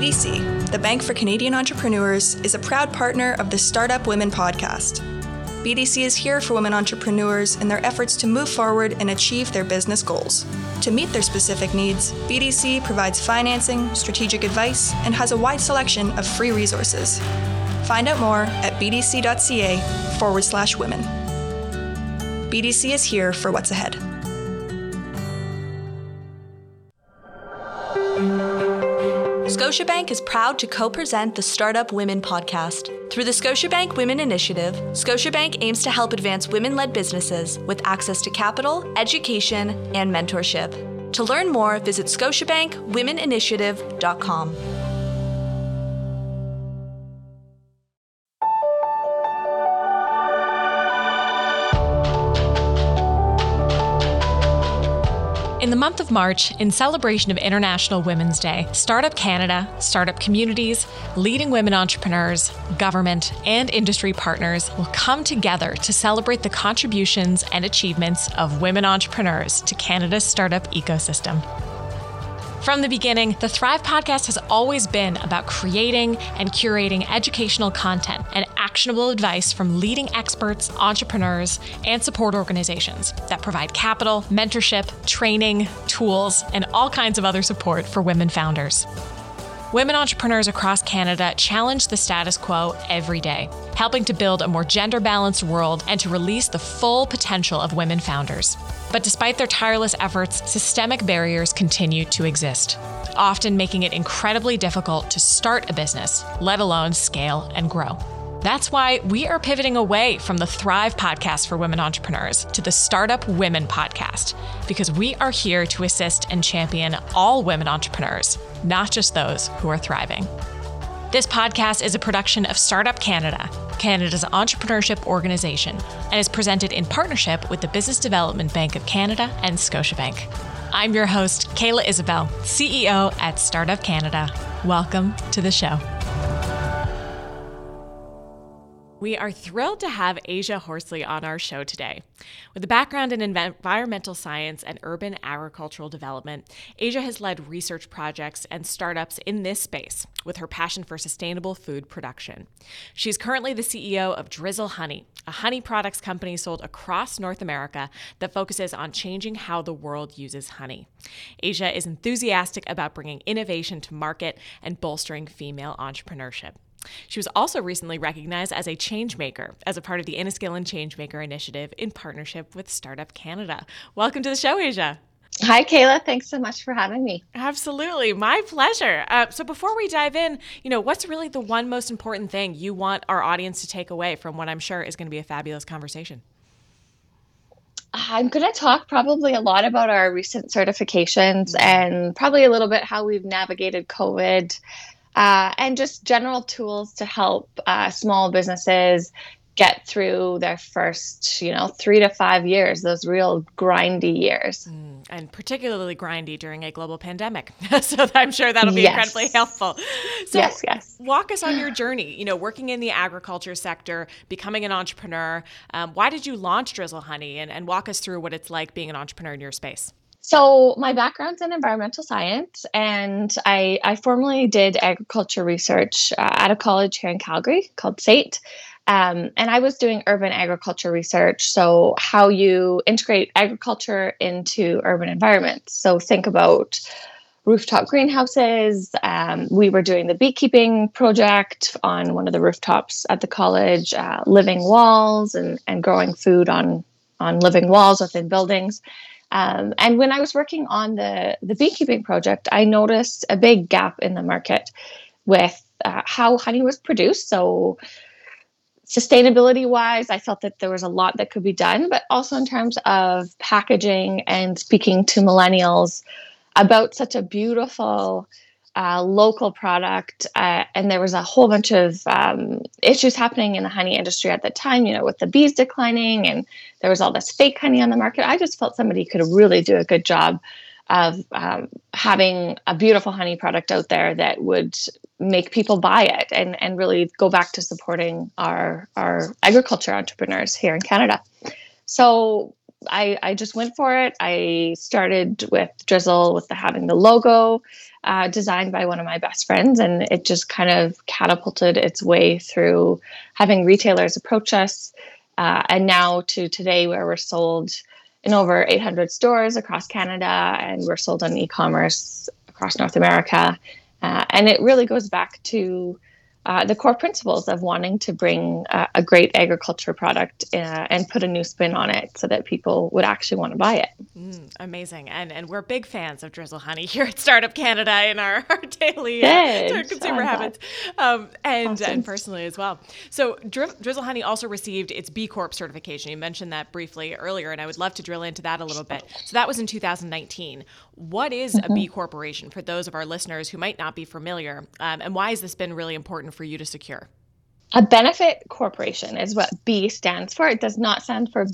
BDC, the Bank for Canadian Entrepreneurs, is a proud partner of the Startup Women podcast. BDC is here for women entrepreneurs in their efforts to move forward and achieve their business goals. To meet their specific needs, BDC provides financing, strategic advice, and has a wide selection of free resources. Find out more at bdc.ca forward slash women. BDC is here for what's ahead. Scotiabank is proud to co present the Startup Women podcast. Through the Scotiabank Women Initiative, Scotiabank aims to help advance women led businesses with access to capital, education, and mentorship. To learn more, visit ScotiabankWomenInitiative.com. In the month of March, in celebration of International Women's Day, Startup Canada, startup communities, leading women entrepreneurs, government, and industry partners will come together to celebrate the contributions and achievements of women entrepreneurs to Canada's startup ecosystem. From the beginning, the Thrive podcast has always been about creating and curating educational content and actionable advice from leading experts, entrepreneurs, and support organizations that provide capital, mentorship, training, tools, and all kinds of other support for women founders. Women entrepreneurs across Canada challenge the status quo every day, helping to build a more gender balanced world and to release the full potential of women founders. But despite their tireless efforts, systemic barriers continue to exist, often making it incredibly difficult to start a business, let alone scale and grow. That's why we are pivoting away from the Thrive podcast for women entrepreneurs to the Startup Women podcast, because we are here to assist and champion all women entrepreneurs, not just those who are thriving. This podcast is a production of Startup Canada, Canada's entrepreneurship organization, and is presented in partnership with the Business Development Bank of Canada and Scotiabank. I'm your host, Kayla Isabelle, CEO at Startup Canada. Welcome to the show. We are thrilled to have Asia Horsley on our show today. With a background in environmental science and urban agricultural development, Asia has led research projects and startups in this space with her passion for sustainable food production. She's currently the CEO of Drizzle Honey, a honey products company sold across North America that focuses on changing how the world uses honey. Asia is enthusiastic about bringing innovation to market and bolstering female entrepreneurship. She was also recently recognized as a changemaker as a part of the Inniskillin Changemaker Initiative in partnership with Startup Canada. Welcome to the show, Asia. Hi, Kayla. Thanks so much for having me. Absolutely. My pleasure. Uh, so, before we dive in, you know, what's really the one most important thing you want our audience to take away from what I'm sure is going to be a fabulous conversation? I'm going to talk probably a lot about our recent certifications and probably a little bit how we've navigated COVID uh, and just general tools to help uh, small businesses get through their first, you know, three to five years, those real grindy years. Mm, and particularly grindy during a global pandemic. so I'm sure that'll be yes. incredibly helpful. So yes, yes. Walk us on your journey, you know, working in the agriculture sector, becoming an entrepreneur. Um, why did you launch Drizzle Honey? And, and walk us through what it's like being an entrepreneur in your space. So my background's in environmental science, and I, I formerly did agriculture research uh, at a college here in Calgary called SAIT. Um, and I was doing urban agriculture research, so how you integrate agriculture into urban environments. So think about rooftop greenhouses. Um, we were doing the beekeeping project on one of the rooftops at the college, uh, living walls and, and growing food on on living walls within buildings. Um, and when I was working on the, the beekeeping project, I noticed a big gap in the market with uh, how honey was produced. So, sustainability wise, I felt that there was a lot that could be done, but also in terms of packaging and speaking to millennials about such a beautiful uh, local product. Uh, and there was a whole bunch of um, issues happening in the honey industry at the time, you know, with the bees declining and there was all this fake honey on the market. I just felt somebody could really do a good job of um, having a beautiful honey product out there that would make people buy it and, and really go back to supporting our, our agriculture entrepreneurs here in Canada. So I, I just went for it. I started with Drizzle with the having the logo uh, designed by one of my best friends, and it just kind of catapulted its way through having retailers approach us, uh, and now to today where we're sold in over 800 stores across Canada, and we're sold on e-commerce across North America, uh, and it really goes back to uh, the core principles of wanting to bring uh, a great agriculture product uh, and put a new spin on it so that people would actually want to buy it. Mm, amazing. And and we're big fans of Drizzle Honey here at Startup Canada in our, our daily uh, consumer habits um, and, awesome. and personally as well. So Dri- Drizzle Honey also received its B Corp certification. You mentioned that briefly earlier, and I would love to drill into that a little bit. So that was in 2019. What is mm-hmm. a B Corporation for those of our listeners who might not be familiar? Um, and why has this been really important? Important for you to secure? A benefit corporation is what B stands for. It does not stand for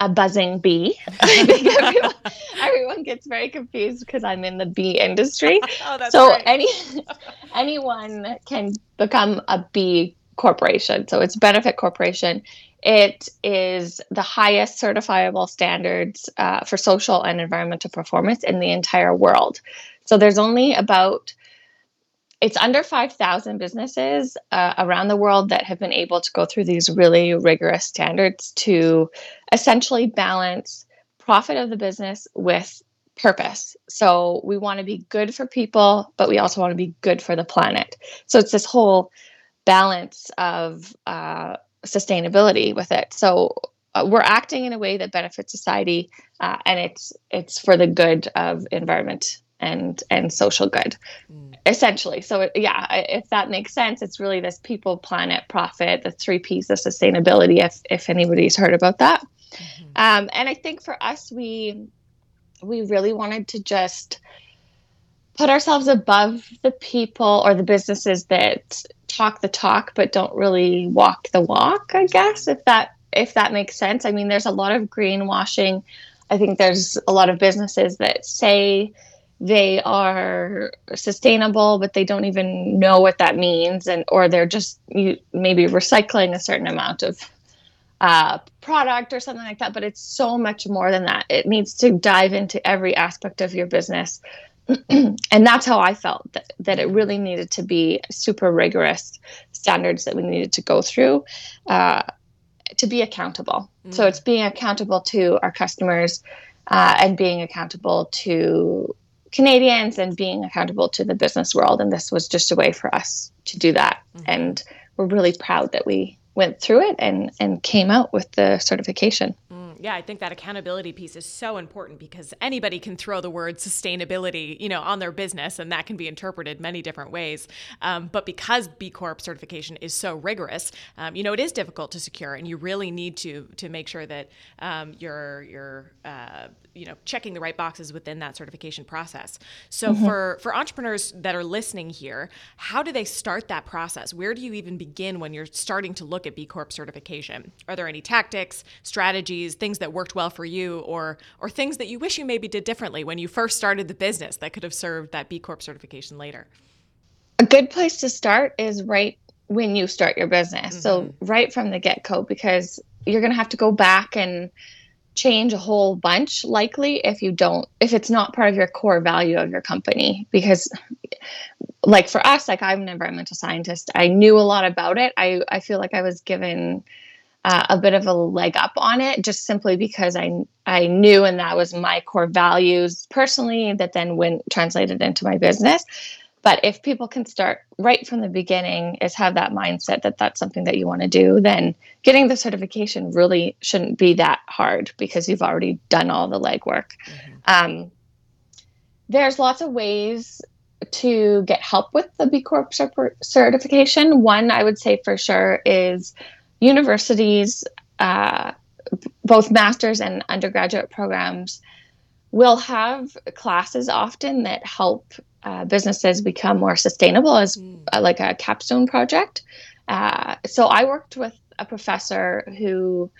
a buzzing bee. I think everyone, everyone, gets very confused because I'm in the bee industry. oh, so great. any anyone can become a B corporation. So it's benefit corporation. It is the highest certifiable standards uh, for social and environmental performance in the entire world. So there's only about it's under 5,000 businesses uh, around the world that have been able to go through these really rigorous standards to essentially balance profit of the business with purpose. So we want to be good for people, but we also want to be good for the planet. So it's this whole balance of uh, sustainability with it. So uh, we're acting in a way that benefits society, uh, and it's it's for the good of environment and and social good mm. essentially so yeah if that makes sense it's really this people planet profit the three p's of sustainability if if anybody's heard about that mm-hmm. um, and i think for us we we really wanted to just put ourselves above the people or the businesses that talk the talk but don't really walk the walk i guess if that if that makes sense i mean there's a lot of greenwashing i think there's a lot of businesses that say they are sustainable but they don't even know what that means. And or they're just you, maybe recycling a certain amount of uh, product or something like that. But it's so much more than that. It needs to dive into every aspect of your business. And that's how i felt that, that it really needed to be super rigorous standards that we needed to go through uh, to be accountable. Mm. so it's being accountable to our customers uh, and being accountable to Canadians and being accountable to the business world. And this was just a way for us to do that. Mm-hmm. And we're really proud that we went through it and, and came out with the certification. Mm yeah, I think that accountability piece is so important because anybody can throw the word sustainability, you know, on their business, and that can be interpreted many different ways. Um, but because B Corp certification is so rigorous, um, you know, it is difficult to secure, and you really need to to make sure that um, you're you're uh, you know checking the right boxes within that certification process. So mm-hmm. for for entrepreneurs that are listening here, how do they start that process? Where do you even begin when you're starting to look at B Corp certification? Are there any tactics, strategies, things that worked well for you or or things that you wish you maybe did differently when you first started the business that could have served that B Corp certification later? A good place to start is right when you start your business. Mm-hmm. So right from the get-go because you're going to have to go back and change a whole bunch likely if you don't if it's not part of your core value of your company because like for us like i'm an environmental scientist i knew a lot about it i i feel like i was given uh, a bit of a leg up on it just simply because I I knew and that was my core values personally that then went translated into my business. But if people can start right from the beginning is have that mindset that that's something that you want to do, then getting the certification really shouldn't be that hard because you've already done all the legwork. Mm-hmm. Um, there's lots of ways to get help with the B Corp certification. One I would say for sure is universities, uh, both master's and undergraduate programs, will have classes often that help uh, businesses become more sustainable as mm. uh, like a capstone project. Uh, so I worked with a professor who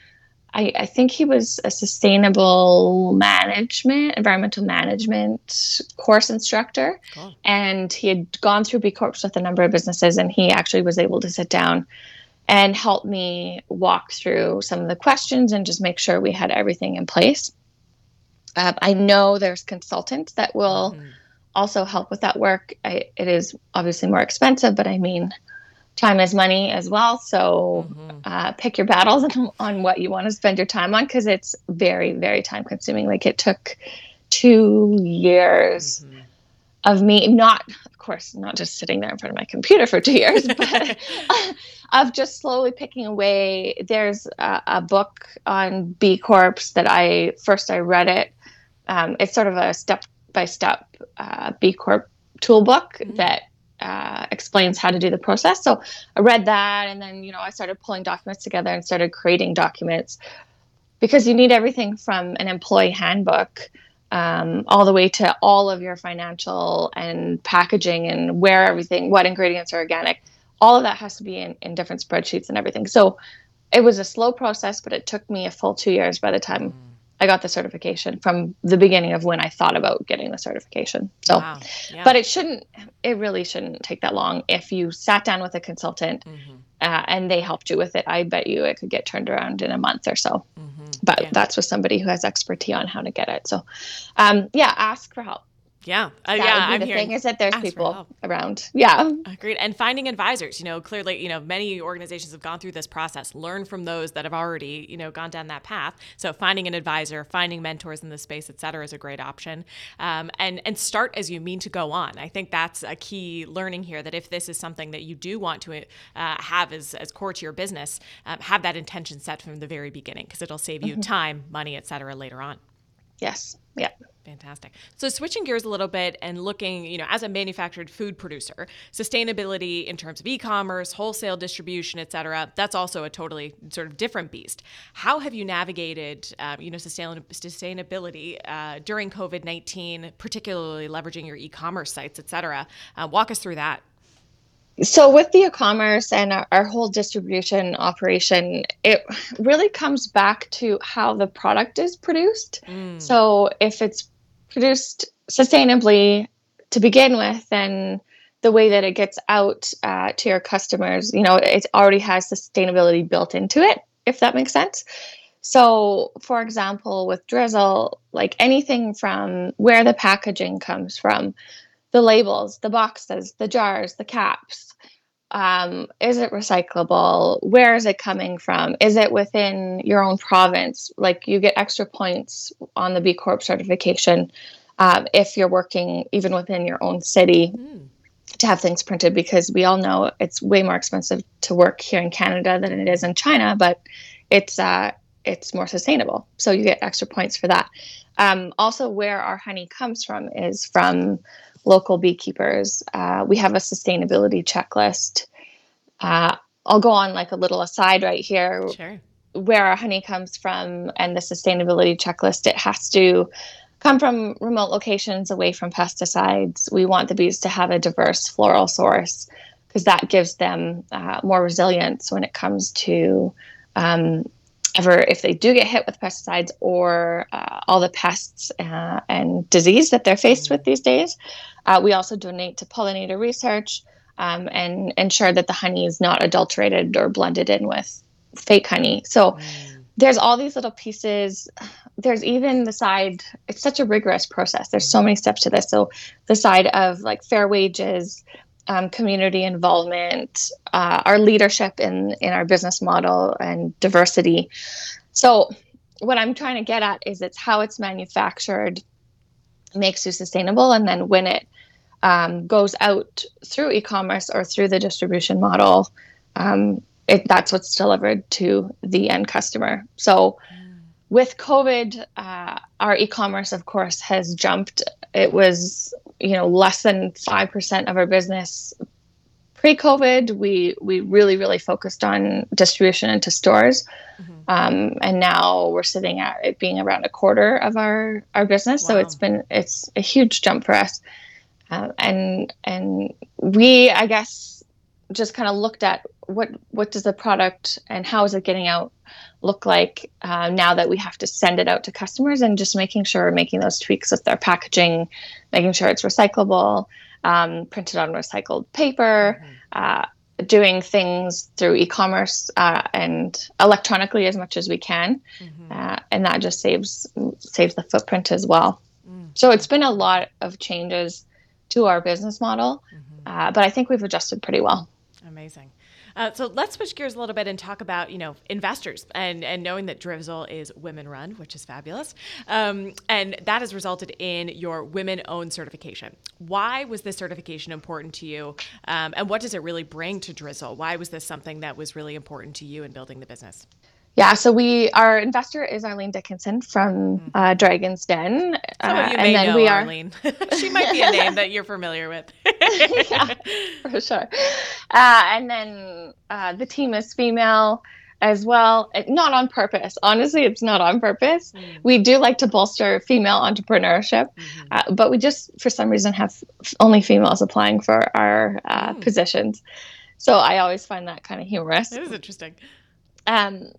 I, I, think he was a sustainable management, environmental management course instructor. And he had gone through B Corps with a number of businesses, and he actually was able to sit down and help me walk through some of the questions and just make sure we had everything in place. Uh, I know there's consultants that will mm-hmm. also help with that work. I, it is obviously more expensive, but I mean, time is money as well. So mm-hmm. uh, pick your battles on, on what you want to spend your time on because it's very, very time consuming. Like it took two years mm-hmm. of me, not, course, not just sitting there in front of my computer for two years, but of just slowly picking away. There's a, a, book on B Corps that I first I read it. Um, it's sort of a step by step B Corp toolbook mm-hmm. that uh, explains how to do the process. So I read that, and then you know I started pulling documents together and started creating documents because you need everything from an employee handbook um, all the way to all of your financial and packaging and where everything, what ingredients are organic. All of that has to be in, in different spreadsheets and everything. So it was a slow process, but it took me a full two years by the time mm. I got the certification from the beginning of when I thought about getting the certification. So, wow. yeah. but it shouldn't, it really shouldn't take that long. If you sat down with a consultant mm-hmm. uh, and they helped you with it, I bet you it could get turned around in a month or so. Mm-hmm. But yeah. that's with somebody who has expertise on how to get it. So, um, yeah, ask for help. Yeah, uh, yeah. I'm the thing is that there's people around. Yeah, agreed. And finding advisors. You know, clearly, you know, many organizations have gone through this process. Learn from those that have already, you know, gone down that path. So finding an advisor, finding mentors in the space, et cetera, is a great option. Um, and and start as you mean to go on. I think that's a key learning here. That if this is something that you do want to uh, have as as core to your business, um, have that intention set from the very beginning because it'll save you mm-hmm. time, money, et cetera, later on. Yes. Yeah. Fantastic. So switching gears a little bit and looking, you know, as a manufactured food producer, sustainability in terms of e-commerce, wholesale distribution, et cetera, that's also a totally sort of different beast. How have you navigated, um, you know, sustainability uh, during COVID-19, particularly leveraging your e-commerce sites, et cetera? Uh, walk us through that. So, with the e-commerce and our, our, whole distribution operation, it really comes back to how the product is produced. Mm. So, if it's produced sustainably to begin with, then the way that it gets out uh, to your customers, you know, it already has sustainability built into it, if that makes sense. So, for example, with Drizzle, like anything from where the packaging comes from, the labels, the boxes, the jars, the caps, um, is it recyclable? Where is it coming from? Is it within your own province? Like you get extra points on the B Corp certification um, if you're working even within your own city. Mm. To have things printed because we all know it's way more expensive to work here in Canada than it is in China, but it's uh, it's more sustainable. So you get extra points for that. Um, also, where our honey comes from is from local beekeepers. Uh, we have a sustainability checklist. Uh, I'll go on like a little aside right here. Sure. Where our honey comes from and the sustainability checklist, it has to come from remote locations away from pesticides. We want the bees to have a diverse floral source because that gives them uh, more resilience when it comes to um, ever if they do get hit with pesticides or uh, all the pests uh, and disease that they're faced with these days. Uh, we also donate to pollinator research um, and ensure that the honey is not adulterated or blended in with fake honey. So mm. there's all these little pieces. There's even the side, it's such a rigorous process. There's so many steps to this. So the side of like fair wages, um, community involvement, uh, our leadership in in our business model, and diversity. So, what I'm trying to get at is it's how it's manufactured makes you sustainable, and then when it um, goes out through e-commerce or through the distribution model, um, it, that's what's delivered to the end customer. So. With COVID, uh, our e-commerce, of course, has jumped. It was you know less than 5% of our business pre-covid we we really really focused on distribution into stores mm-hmm. um, and now we're sitting at it being around a quarter of our our business wow. so it's been it's a huge jump for us uh, and and we i guess just kind of looked at what what does the product and how is it getting out look like uh, now that we have to send it out to customers and just making sure we're making those tweaks with their packaging, making sure it's recyclable, um, printed on recycled paper, mm-hmm. uh, doing things through e-commerce uh, and electronically as much as we can, mm-hmm. uh, and that just saves saves the footprint as well. Mm-hmm. So it's been a lot of changes to our business model, mm-hmm. uh, but I think we've adjusted pretty well. Amazing. Uh, so let's switch gears a little bit and talk about you know investors and and knowing that Drizzle is women run, which is fabulous, um, and that has resulted in your women owned certification. Why was this certification important to you, um, and what does it really bring to Drizzle? Why was this something that was really important to you in building the business? Yeah, so we our investor is Arlene Dickinson from mm-hmm. uh, Dragon's Den. Some of you uh, may know we Arlene. she might be a name that you're familiar with. yeah, for sure. Uh, and then uh, the team is female as well. Not on purpose. Honestly, it's not on purpose. Mm. We do like to bolster female entrepreneurship, mm-hmm. uh, but we just, for some reason, have only females applying for our uh, mm. positions. So I always find that kind of humorous. It is interesting. Um,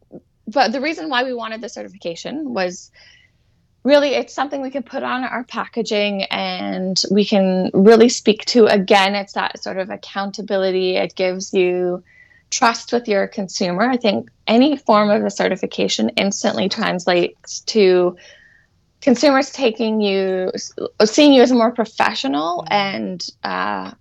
but the reason why we wanted the certification was really it's something we can put on our packaging and we can really speak to again it's that sort of accountability. It gives you trust with your consumer. I think any form of a certification instantly translates to consumers taking you seeing you as a more professional and uh,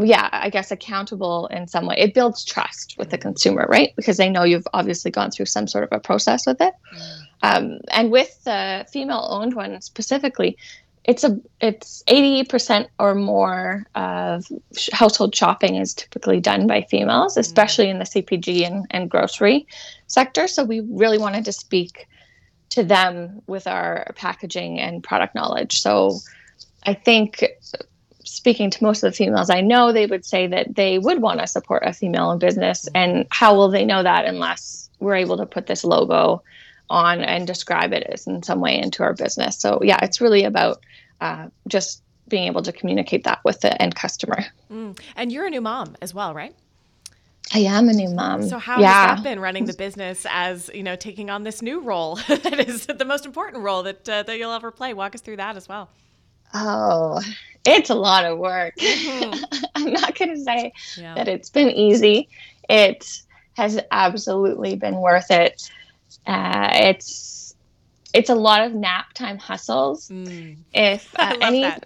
yeah, I guess accountable in some way. It builds trust with the consumer, right? Because they know you've obviously gone through some sort of a process with it. Mm. Um, and with the female-owned one specifically, it's a it's eighty percent or more of household shopping is typically done by females, mm. especially in the CPG and, and grocery sector. So we really wanted to speak to them with our packaging and product knowledge. So I think speaking to most of the females I know, they would say that they would want to support a female in business. And how will they know that unless we're able to put this logo on and describe it as in some way into our business? So, yeah, it's really about uh, just being able to communicate that with the end customer. Mm. And you're a new mom as well, right? I am a new mom. So how yeah. has that been running the business as you know taking on this new role that is the most important role that uh, that you'll ever play? Walk us through that as well. Oh, it's a lot of work. Mm-hmm. I'm not going to say yeah. that it's been easy. It has absolutely been worth it. Uh, it's it's a lot of nap time hustles. Mm. If uh, any nap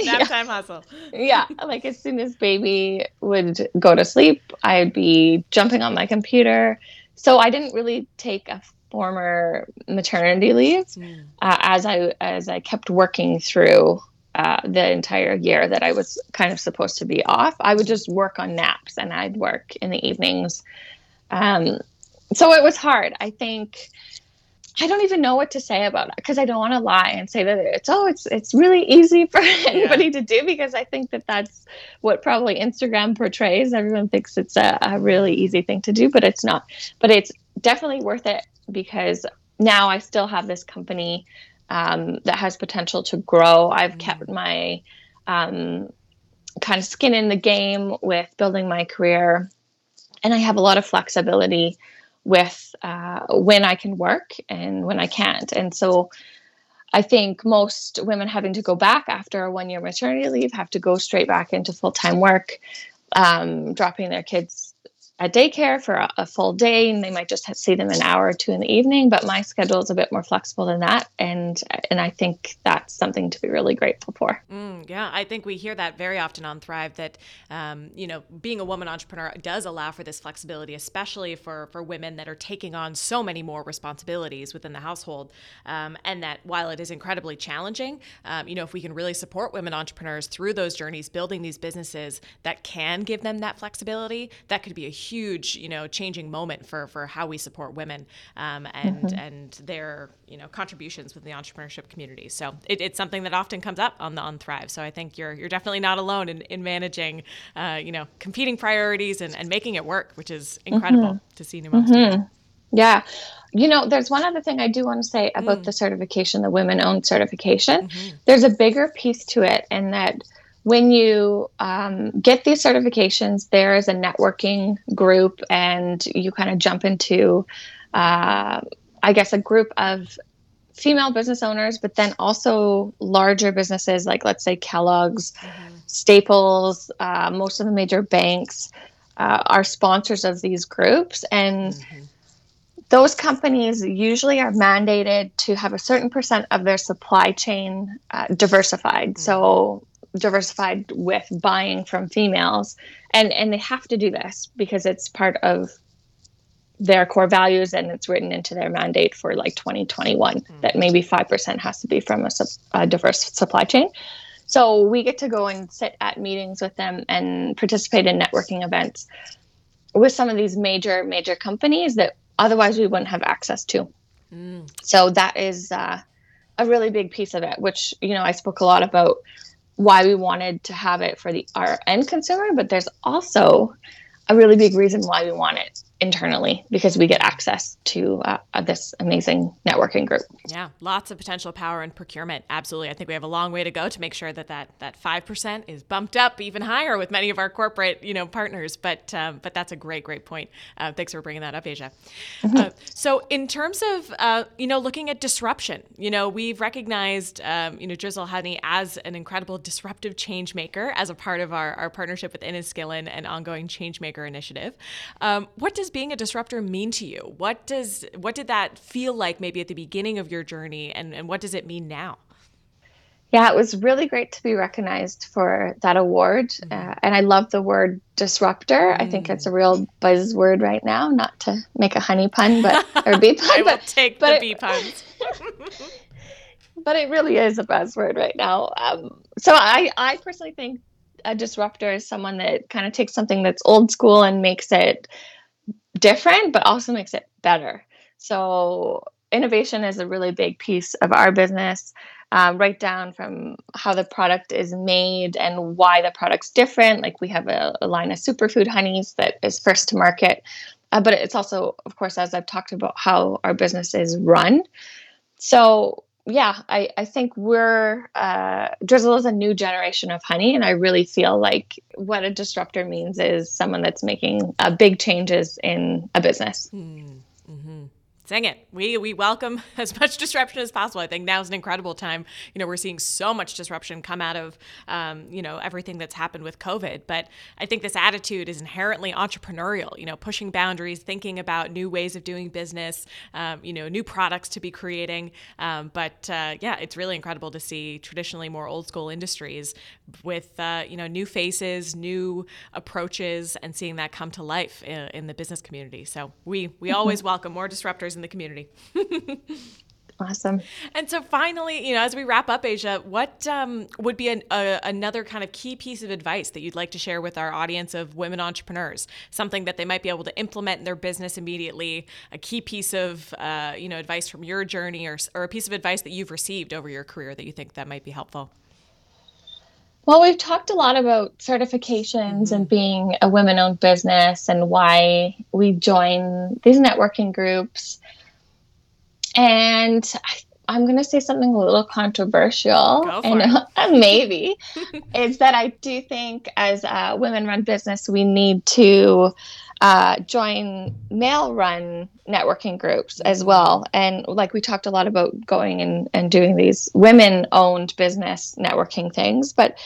yeah. time hustle, yeah, like as soon as baby would go to sleep, I'd be jumping on my computer. So I didn't really take a former maternity leave mm. uh, as I as I kept working through uh, the entire year that I was kind of supposed to be off. I would just work on naps and I'd work in the evenings. Um, so it was hard. I think I don't even know what to say about it because I don't want to lie and say that it's oh it's it's really easy for anybody yeah. to do because I think that that's what probably Instagram portrays. Everyone thinks it's a, a really easy thing to do, but it's not. But it's definitely worth it because now I still have this company um, that has potential to grow. I've mm-hmm. kept my um, kind of skin in the game with building my career, and I have a lot of flexibility with uh, when I can work and when I can't. And so I think most women having to go back after a one year maternity leave have to go straight back into full time work, um, dropping their kids at daycare for a, a, full day and they might just see them an hour or two in the evening but my schedule is a bit more flexible than that and and i think that's something to be really grateful for. Mm, yeah i think we hear that very often on thrive that um, you know being a woman entrepreneur does allow for this flexibility especially for for women that are taking on so many more responsibilities within the household um, and that while it is incredibly challenging um, you know if we can really support women entrepreneurs through those journeys building these businesses that can give them that flexibility that could be a huge, you know, changing moment for for how we support women um, and mm-hmm. and their you know contributions with the entrepreneurship community. So it, it's something that often comes up on the on Thrive. So I think you're you're definitely not alone in, in managing, uh, you know, competing priorities and, and making it work, which is incredible mm-hmm. to see new moms. Mm-hmm. Yeah. You know, there's one other thing I do want to say about mm. the certification, the women owned certification. Mm-hmm. There's a bigger piece to it, and that when you um, get these certifications, there is a networking group, and you kind of jump into, uh, I guess, a group of female business owners, but then also larger businesses like, let's say, Kellogg's, mm-hmm. Staples, uh, most of the major banks. uh, are sponsors of these groups and. Mm-hmm those companies usually are mandated to have a certain percent of their supply chain uh, diversified. Mm-hmm. So diversified with buying from females, and and they have to do this because it's part of their core values and it's written into their mandate for like 2021 mm-hmm. that maybe 5% has to be from a, a diverse supply chain. So we get to go and sit at meetings with them and participate in networking events with some of these major major companies that otherwise we wouldn't have access to. Mm. So that is uh, a really big piece of it, which you know I spoke a lot about why we wanted to have it for the our end consumer, but there's also a really big reason why we want it internally because we get access to uh, this amazing networking group. Yeah, lots of potential power in procurement. Absolutely. I think we have a long way to go to make sure that that, that 5% is bumped up even higher with many of our corporate, you know, partners. But um, but that's a great, great point. Uh, thanks for bringing that up, Asia. Mm-hmm. Uh, so in terms of, uh, you know, looking at disruption, you know, we've recognized, um, you know, Drizzle Honey as an incredible disruptive change maker as a part of our, our partnership with Inniskillin and ongoing change maker initiative. Um, what does does being a disruptor mean to you? What does what did that feel like maybe at the beginning of your journey and, and what does it mean now? Yeah, it was really great to be recognized for that award. Mm. Uh, and I love the word disruptor. Mm. I think it's a real buzzword right now, not to make a honey pun, but or bee pun. I but, take but the it, bee puns. but it really is a buzzword right now. Um, so I, I personally think a disruptor is someone that kind of takes something that's old school and makes it different, but also makes it better. So innovation is a really big piece of our business. Um, right down from how the product is made and why the product's different. Like we have a, a line of superfood honeys that is first to market, uh, but it's also, of course, as I've talked about, how our business is run. So yeah, I, I think we're uh, Drizzle is a new generation of honey, and I really feel like what a disruptor means is someone that's making uh, big changes in a business. Mm, mm-hmm. Sing it. We we welcome as much disruption as possible. I think now is an incredible time. You know, we're seeing so much disruption come out of um, you know everything that's happened with COVID. But I think this attitude is inherently entrepreneurial. You know, pushing boundaries, thinking about new ways of doing business. Um, you know, new products to be creating. Um, but uh, yeah, it's really incredible to see traditionally more old school industries with uh, you know new faces, new approaches, and seeing that come to life in, in the business community. So we we always welcome more disruptors in the community. awesome. And so, finally, you know, as we wrap up, Asia, what um, would be an, a, another kind of key piece of advice that you'd like to share with our audience of women entrepreneurs? Something that they might be able to implement in their business immediately. A key piece of, uh, you know, advice from your journey, or or a piece of advice that you've received over your career that you think that might be helpful. Well, we've talked a lot about certifications mm-hmm. and being a women owned business and why we join these networking groups. And I, am going to say something a little controversial, and uh, maybe is that I do think as a women run business, we need to uh, join male run networking groups as mm-hmm. well. And like we talked a lot about going and, and doing these women owned business networking things. But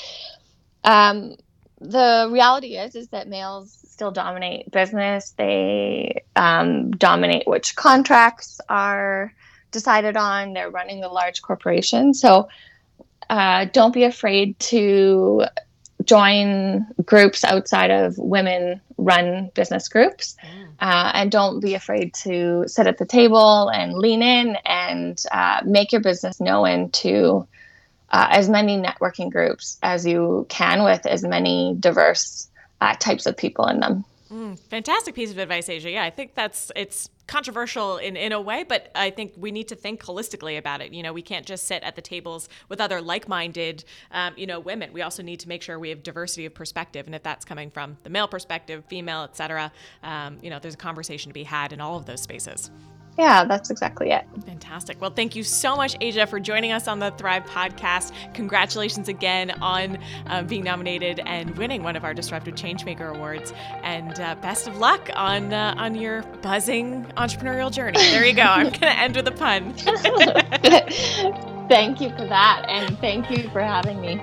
um, the reality is, is that males still dominate business. They um, dominate which contracts are decided on. They're running the large corporations. So uh, don't be afraid to join groups outside of women run business groups mm. uh, and don't be afraid to sit at the table and lean in and uh, make your business known to uh, as many networking groups as you can with as many diverse uh, types of people in them mm, fantastic piece of advice asia yeah i think that's it's controversial in, in a way, but I think we need to think holistically about it. You know, we can't just sit at the tables with other like-minded, um, you know, women. We also need to make sure we have diversity of perspective, and if that's coming from the male perspective, female, etc., um, you know, there's a conversation to be had in all of those spaces. Yeah, that's exactly it. Fantastic. Well, thank you so much, Asia, for joining us on the Thrive podcast. Congratulations again on uh, being nominated and winning one of our Disruptive Changemaker awards. And uh, best of luck on uh, on your buzzing entrepreneurial journey. There you go. I'm going to end with a pun. thank you for that, and thank you for having me.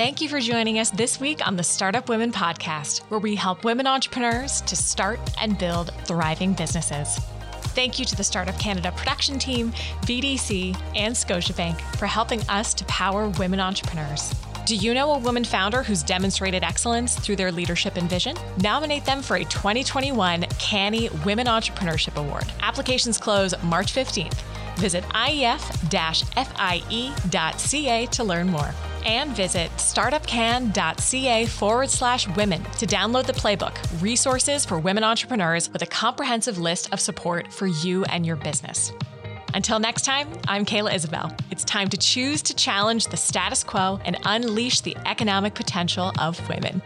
Thank you for joining us this week on the Startup Women Podcast, where we help women entrepreneurs to start and build thriving businesses. Thank you to the Startup Canada production team, BDC, and Scotiabank for helping us to power women entrepreneurs. Do you know a woman founder who's demonstrated excellence through their leadership and vision? Nominate them for a 2021 Canny Women Entrepreneurship Award. Applications close March 15th. Visit ief-fie.ca to learn more. And visit startupcan.ca forward slash women to download the playbook, resources for women entrepreneurs with a comprehensive list of support for you and your business. Until next time, I'm Kayla Isabelle. It's time to choose to challenge the status quo and unleash the economic potential of women.